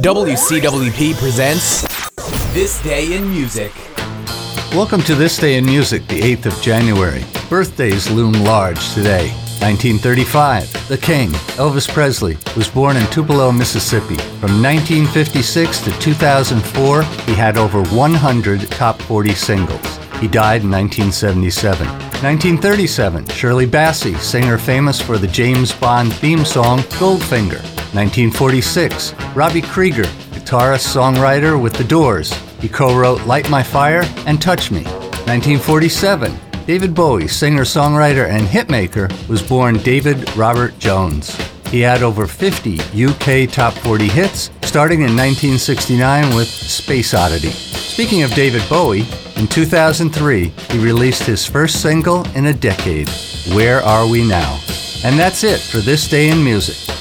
WCWP presents This Day in Music. Welcome to This Day in Music, the 8th of January. Birthdays loom large today. 1935, The King, Elvis Presley, was born in Tupelo, Mississippi. From 1956 to 2004, he had over 100 top 40 singles. He died in 1977. 1937, Shirley Bassey, singer famous for the James Bond theme song Goldfinger. 1946, Robbie Krieger, guitarist songwriter with The Doors. He co wrote Light My Fire and Touch Me. 1947, David Bowie, singer songwriter and hitmaker, was born David Robert Jones. He had over 50 UK top 40 hits, starting in 1969 with Space Oddity. Speaking of David Bowie, in 2003, he released his first single in a decade, Where Are We Now? And that's it for this day in music.